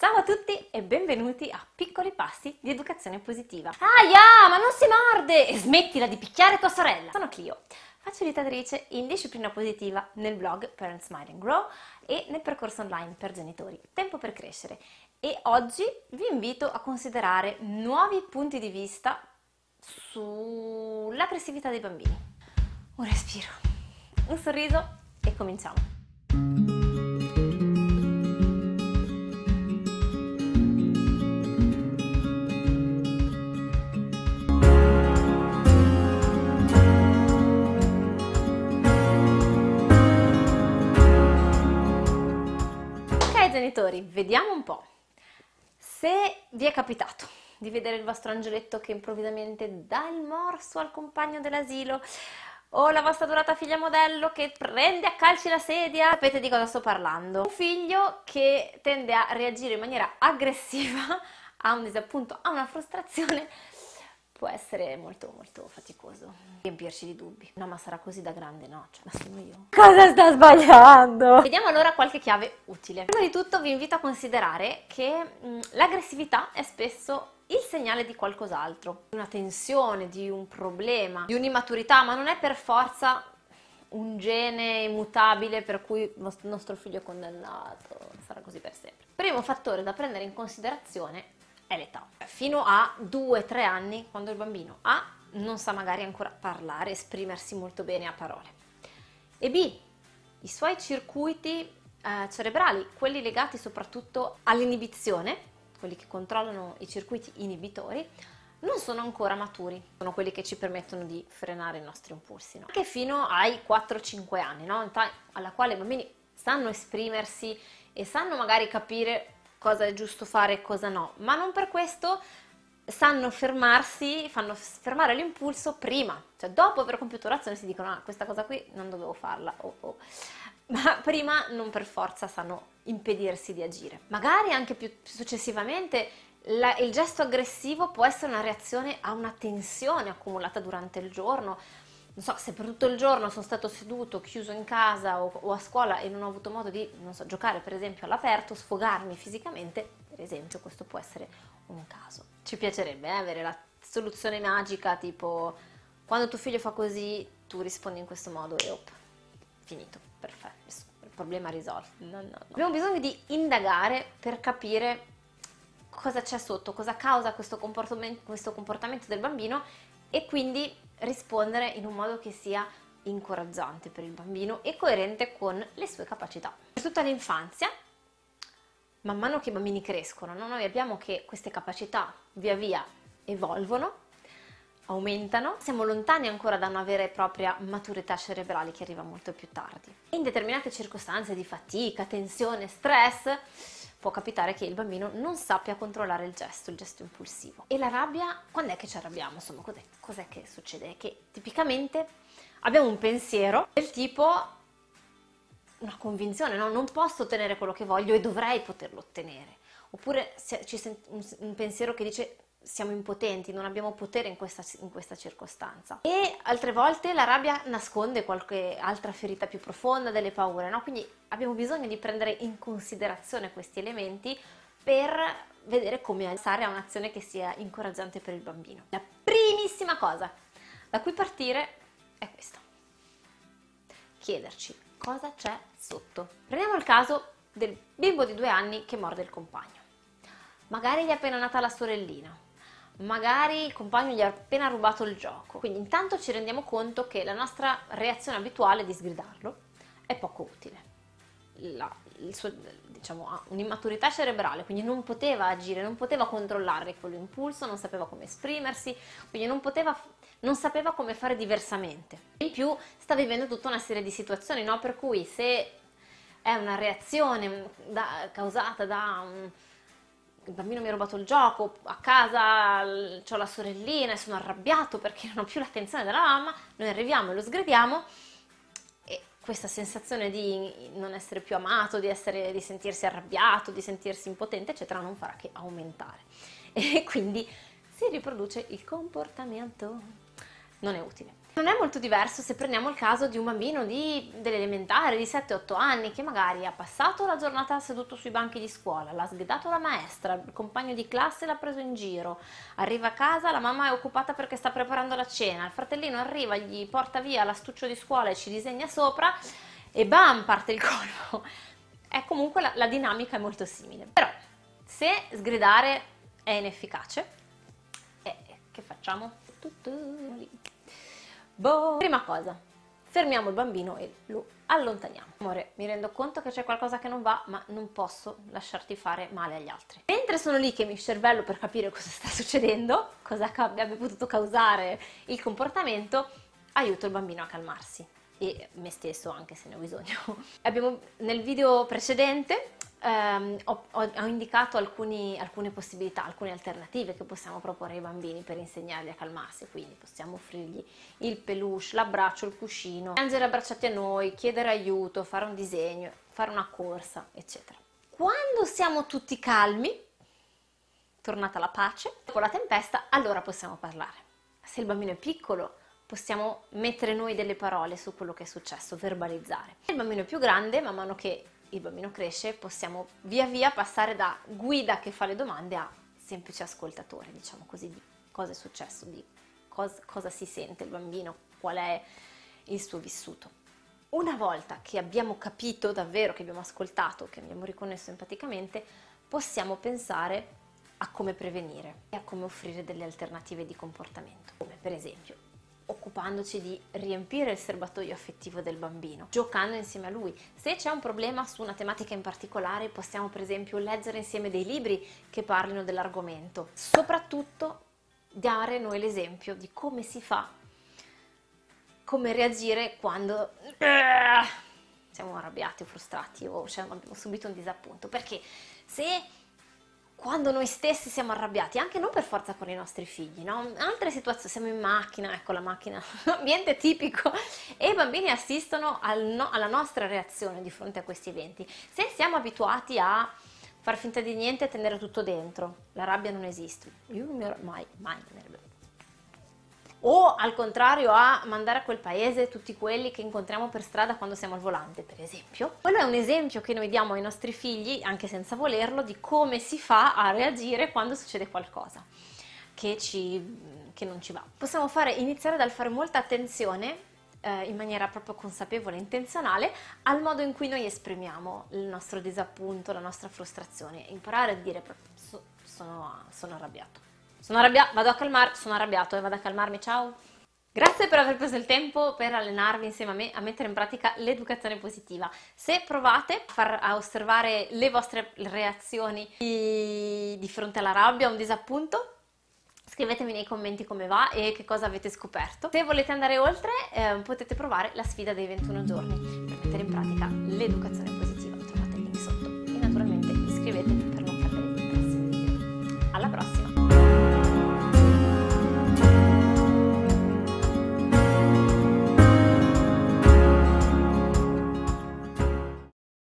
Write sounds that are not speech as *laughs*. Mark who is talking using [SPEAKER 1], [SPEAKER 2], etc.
[SPEAKER 1] Ciao a tutti e benvenuti a Piccoli Passi di Educazione Positiva. Aia, ma non si morde! E smettila di picchiare tua sorella! Sono Clio, facilitatrice in disciplina positiva nel blog Parents Smile and Grow e nel percorso online per genitori Tempo per crescere. E oggi vi invito a considerare nuovi punti di vista sull'aggressività dei bambini. Un respiro, un sorriso e cominciamo. Vediamo un po'. Se vi è capitato di vedere il vostro angioletto che improvvisamente dà il morso al compagno dell'asilo o la vostra adorata figlia modello che prende a calci la sedia, sapete di cosa sto parlando. Un figlio che tende a reagire in maniera aggressiva *laughs* a un disappunto, a una frustrazione può essere molto molto faticoso riempirci di dubbi. No, ma sarà così da grande, no? Cioè, ma sono io. Cosa sta sbagliando? Vediamo allora qualche chiave utile. Prima di tutto vi invito a considerare che mh, l'aggressività è spesso il segnale di qualcos'altro, di una tensione, di un problema, di un'immaturità, ma non è per forza un gene immutabile per cui il nostro figlio è condannato, sarà così per sempre. Primo fattore da prendere in considerazione è l'età. Fino a 2-3 anni, quando il bambino A non sa magari ancora parlare, esprimersi molto bene a parole. E B, i suoi circuiti eh, cerebrali, quelli legati soprattutto all'inibizione, quelli che controllano i circuiti inibitori, non sono ancora maturi, sono quelli che ci permettono di frenare i nostri impulsi. No? Anche fino ai 4-5 anni, no? alla quale i bambini sanno esprimersi e sanno magari capire cosa è giusto fare e cosa no, ma non per questo sanno fermarsi, fanno fermare l'impulso prima, cioè dopo aver compiuto l'azione si dicono ah questa cosa qui non dovevo farla, oh, oh. *laughs* ma prima non per forza sanno impedirsi di agire. Magari anche più successivamente la, il gesto aggressivo può essere una reazione a una tensione accumulata durante il giorno, non so, se per tutto il giorno sono stato seduto, chiuso in casa o, o, a scuola e non ho avuto modo di, non so, giocare per esempio all'aperto, sfogarmi fisicamente, per esempio questo può essere un caso. Ci piacerebbe eh, avere la soluzione magica tipo quando tuo figlio fa così tu rispondi in questo modo e op, finito, perfetto, il problema risolto. No, no, no. Abbiamo bisogno di indagare per capire cosa c'è sotto, cosa causa questo comportamento, questo comportamento del bambino e quindi rispondere in un modo che sia incoraggiante per il bambino e coerente con le sue capacità. Per tutta l'infanzia, man mano che i bambini crescono, no? noi abbiamo che queste capacità via via evolvono, aumentano, siamo lontani ancora da una vera e propria maturità cerebrale che arriva molto più tardi. In determinate circostanze di fatica, tensione, stress, può capitare che il bambino non sappia controllare il gesto, il gesto impulsivo. E la rabbia, quando è che ci arrabbiamo? Insomma, cos'è, cos'è che succede? Che tipicamente abbiamo un pensiero del tipo una convinzione, no? non posso ottenere quello che voglio e dovrei poterlo ottenere. Oppure sent- un pensiero che dice siamo impotenti, non abbiamo potere in questa, in questa, circostanza. E altre volte la rabbia nasconde qualche altra ferita più profonda, delle paure, no? Quindi abbiamo bisogno di prendere in considerazione questi elementi per vedere come pensare a un'azione che sia incoraggiante per il bambino. La primissima cosa da cui partire è questa. Chiederci cosa c'è sotto. Prendiamo il caso del bimbo di due anni che morde il compagno. Magari gli è appena nata la sorellina, magari il compagno gli ha appena rubato il gioco. Quindi intanto ci rendiamo conto che la nostra reazione abituale di sgridarlo è poco utile. La, suo, diciamo, ha un'immaturità cerebrale, quindi non poteva agire, non poteva controllare quell'impulso, non sapeva come esprimersi, quindi non, poteva, non sapeva come fare diversamente. In più sta vivendo tutta una serie di situazioni, no? per cui se è una reazione da, causata da un il bambino mi ha rubato il gioco, a casa ho la sorellina e sono arrabbiato perché *laughs* non ho più l'attenzione della mamma, noi arriviamo e lo sgrediamo e questa sensazione di non essere più amato, di, essere, di sentirsi arrabbiato, di sentirsi impotente, eccetera, non farà che aumentare. *laughs* E quindi si riproduce il comportamento. Non è utile. Non è molto diverso se prendiamo il caso di un bambino dell'elementare di 7-8 anni che magari ha passato la giornata seduto sui banchi di scuola, l'ha sgridato la maestra, il compagno di classe l'ha preso in giro, arriva a casa, la mamma è occupata perché sta preparando la cena, il fratellino arriva, gli porta via l'astuccio di scuola e ci disegna sopra e bam, parte il colpo. È comunque la, la dinamica è molto simile. Però se sgridare è inefficace, eh, che facciamo? Boh. Prima cosa, fermiamo il bambino e lo allontaniamo. Amore, mi rendo conto che c'è qualcosa che non va, ma non posso lasciarti fare male agli altri. Mentre sono lì che mi cervello per capire cosa sta succedendo, cosa abbia potuto causare il comportamento, aiuto il bambino a calmarsi e me stesso anche se ne ho bisogno. *laughs* Abbiamo, nel video precedente ehm, ho, ho, ho, indicato alcuni, alcune possibilità, alcune alternative che possiamo proporre ai bambini per insegnarli a calmarsi, quindi possiamo offrirgli il peluche, l'abbraccio, il cuscino, piangere abbracciati a noi, chiedere aiuto, fare un disegno, fare una corsa, eccetera. Quando siamo tutti calmi, tornata la pace, dopo la tempesta, allora possiamo parlare. Se il bambino è piccolo, possiamo mettere noi delle parole su quello che è successo, verbalizzare. Il bambino è più grande, man mano che il bambino cresce, possiamo via via passare da guida che fa le domande a semplice ascoltatore, diciamo così, di cosa è successo, di cosa, cosa si sente il bambino, qual è il suo vissuto. Una volta che abbiamo capito davvero, che abbiamo ascoltato, che abbiamo riconnesso empaticamente, possiamo pensare a come prevenire e a come offrire delle alternative di comportamento, come per esempio occupandoci di riempire il serbatoio affettivo del bambino, giocando insieme a lui. Se c'è un problema su una tematica in particolare, possiamo per esempio leggere insieme dei libri che parlino dell'argomento. Soprattutto dare noi l'esempio di come si fa, come reagire quando eh, siamo arrabbiati o frustrati o cioè, abbiamo subito un disappunto. Perché se quando noi stessi siamo arrabbiati, anche non per forza con i nostri figli, no? Altre situazioni, siamo in macchina, ecco la macchina, *laughs* ambiente tipico, e i bambini assistono al no, alla nostra reazione di fronte a questi eventi. Se siamo abituati a far finta di niente e tenere tutto dentro, la rabbia non esiste. Io non mi mai, mai o al contrario a mandare a quel paese tutti quelli che incontriamo per strada quando siamo al volante, per esempio. Quello è un esempio che noi diamo ai nostri figli, anche senza volerlo, di come si fa a reagire quando succede qualcosa che, ci, che non ci va. Possiamo fare, iniziare dal fare molta attenzione eh, in maniera proprio consapevole e intenzionale al modo in cui noi esprimiamo il nostro disappunto, la nostra frustrazione, imparare a dire sono, sono arrabbiato sono arrabbiato, vado a calmare, sono arrabbiato e vado a calmarmi, ciao. Grazie per aver preso il tempo per allenarvi insieme a me a mettere in pratica l'educazione positiva. Se provate a, far, a osservare le vostre reazioni di, di fronte alla rabbia o un disappunto, scrivetemi nei commenti come va e che cosa avete scoperto. Se volete andare oltre eh, potete provare la sfida dei 21 giorni per mettere in pratica l'educazione positiva. Trovate il link sotto e naturalmente iscrivetevi